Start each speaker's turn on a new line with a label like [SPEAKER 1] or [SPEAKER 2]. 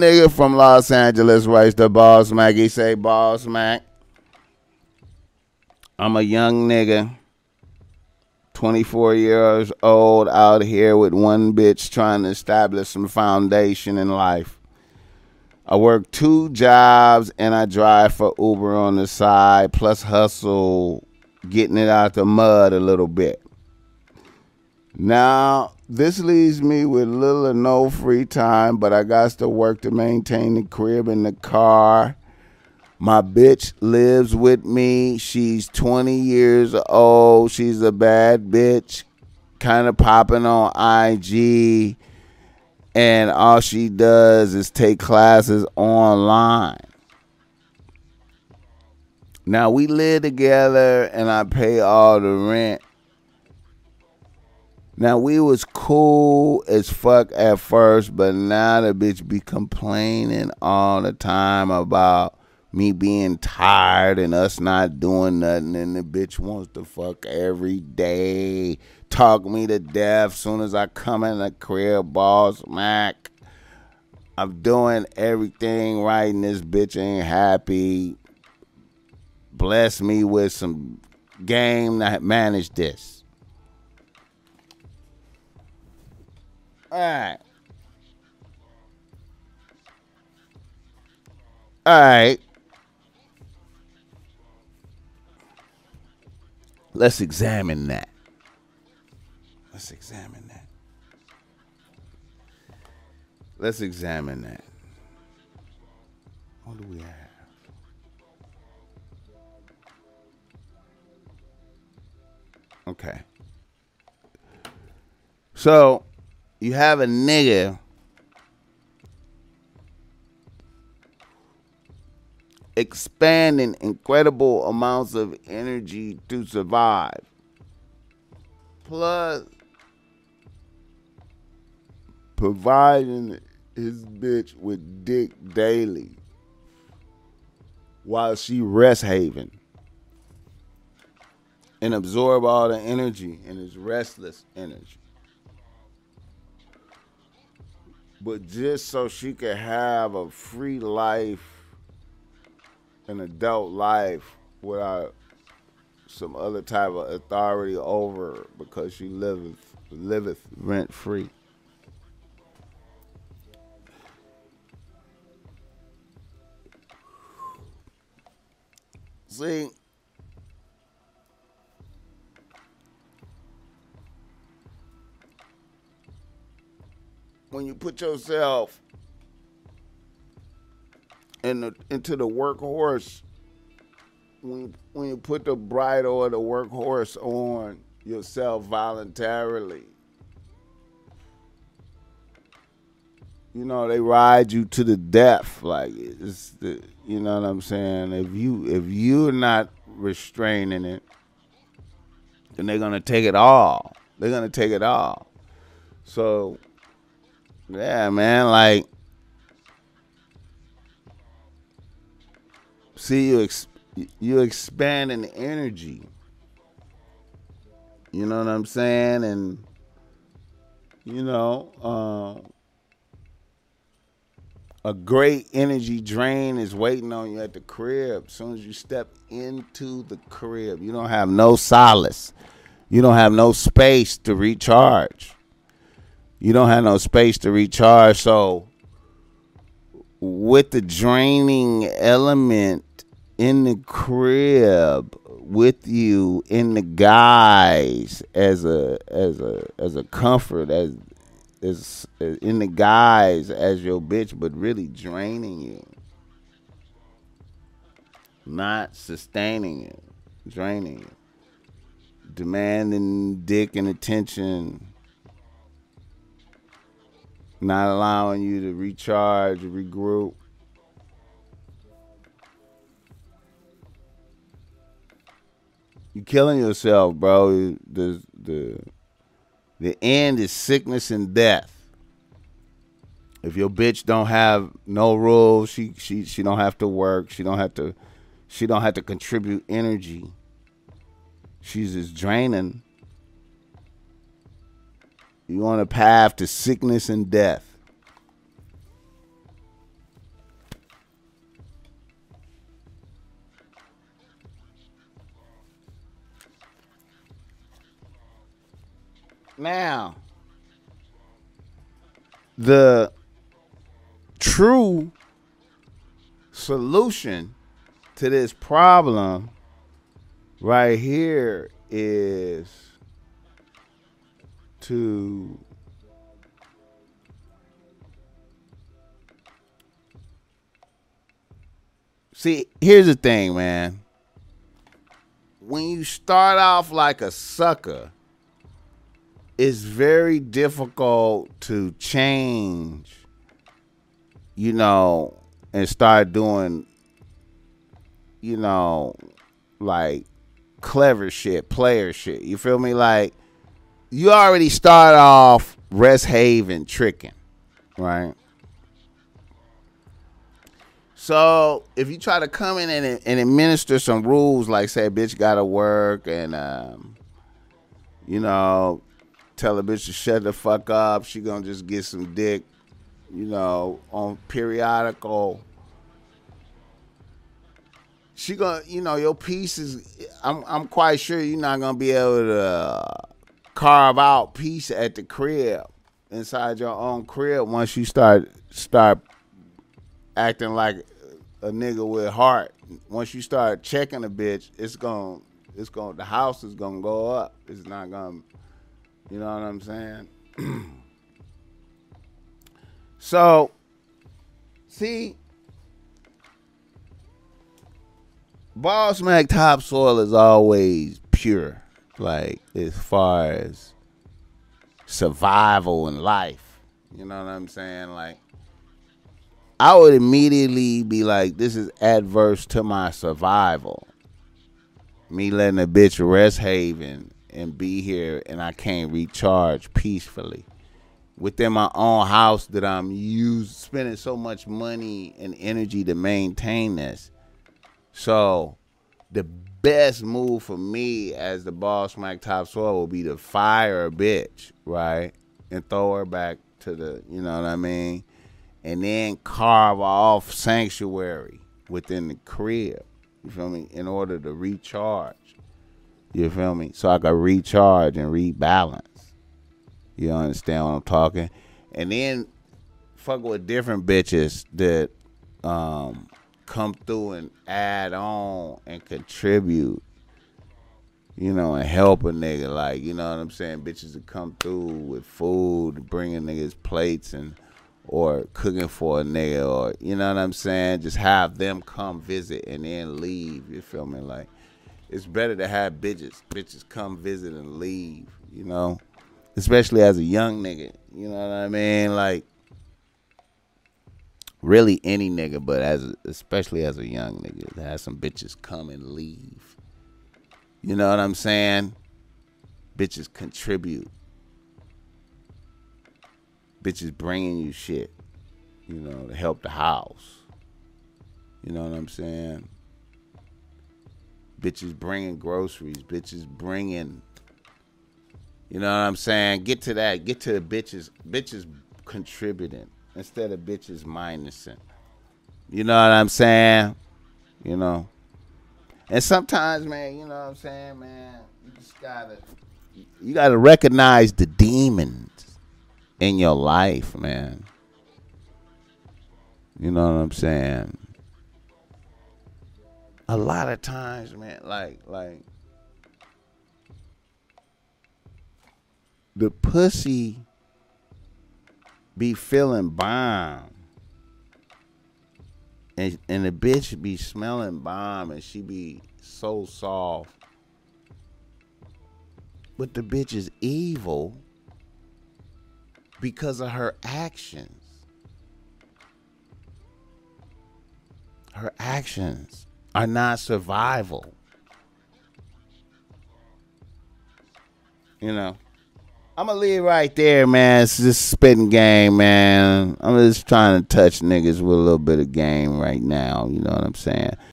[SPEAKER 1] Nigga from Los Angeles writes the Boss Mac. He say, Boss Mac, I'm a young nigga, 24 years old, out here with one bitch trying to establish some foundation in life. I work two jobs and I drive for Uber on the side, plus hustle getting it out the mud a little bit. Now, this leaves me with little or no free time, but I got to work to maintain the crib and the car. My bitch lives with me. She's 20 years old. She's a bad bitch, kind of popping on IG. And all she does is take classes online. Now we live together and I pay all the rent now we was cool as fuck at first, but now the bitch be complaining all the time about me being tired and us not doing nothing, and the bitch wants to fuck every day, talk me to death. Soon as I come in the crib, boss Mac, I'm doing everything right, and this bitch ain't happy. Bless me with some game that manage this. All right. All right. Let's examine that. Let's examine that. Let's examine that. What do we have? Okay. So you have a nigga expanding incredible amounts of energy to survive. Plus providing his bitch with dick daily while she rest haven and absorb all the energy and his restless energy. But just so she could have a free life, an adult life without some other type of authority over her because she liveth liveth rent free. See, when you put yourself in the, into the workhorse, when when you put the bridle of the workhorse on yourself voluntarily, you know they ride you to the death. Like it's the, you know what I'm saying. If you if you're not restraining it, then they're gonna take it all. They're gonna take it all. So yeah, man. Like, see you ex- you expanding the energy. You know what I'm saying? And you know, uh, a great energy drain is waiting on you at the crib. As soon as you step into the crib, you don't have no solace. You don't have no space to recharge you don't have no space to recharge. So with the draining element in the crib with you in the guise as a as a as a comfort as as in the guise as your bitch but really draining you. Not sustaining you draining you. Demanding dick and attention not allowing you to recharge, regroup. You're killing yourself, bro. The the the end is sickness and death. If your bitch don't have no rules, she she she don't have to work. She don't have to she don't have to contribute energy. She's just draining you're on a path to sickness and death. Now, the true solution to this problem right here is to see here's the thing man when you start off like a sucker it's very difficult to change you know and start doing you know like clever shit, player shit. You feel me? Like you already start off rest haven tricking, right? So if you try to come in and, and administer some rules, like say, bitch gotta work, and um, you know, tell a bitch to shut the fuck up, she gonna just get some dick, you know, on periodical she gonna you know your piece is I'm I'm quite sure you're not gonna be able to carve out peace at the crib inside your own crib once you start start acting like a nigga with heart. Once you start checking a bitch, it's gonna it's gonna the house is gonna go up. It's not gonna you know what I'm saying? so see Boss Mac topsoil is always pure, like as far as survival in life. You know what I'm saying? Like, I would immediately be like, this is adverse to my survival. Me letting a bitch rest haven and be here and I can't recharge peacefully within my own house that I'm used spending so much money and energy to maintain this so the best move for me as the boss Mike Topsoil will be to fire a bitch, right? And throw her back to the, you know what I mean? And then carve off sanctuary within the crib. You feel me? In order to recharge. You feel me? So I can recharge and rebalance. You understand what I'm talking? And then fuck with different bitches that um come through and add on and contribute, you know, and help a nigga. Like, you know what I'm saying? Bitches that come through with food, bringing niggas plates and or cooking for a nigga or you know what I'm saying? Just have them come visit and then leave. You feel me? Like it's better to have bitches bitches come visit and leave, you know? Especially as a young nigga. You know what I mean? Like really any nigga, but as especially as a young nigga, have some bitches come and leave. You know what I'm saying? Bitches contribute. Bitches bringing you shit, you know, to help the house. You know what I'm saying? Bitches bringing groceries. Bitches bringing. You know what I'm saying? Get to that. Get to the bitches. Bitches contributing instead of bitches minusing. You know what I'm saying? You know. And sometimes, man, you know what I'm saying, man, you just gotta you gotta recognize the demons in your life, man. You know what I'm saying? A lot of times, man, like like the pussy be feeling bomb. And and the bitch be smelling bomb and she be so soft. But the bitch is evil because of her actions. Her actions are not survival. You know. I'm gonna leave right there, man. It's just spitting game, man. I'm just trying to touch niggas with a little bit of game right now. You know what I'm saying?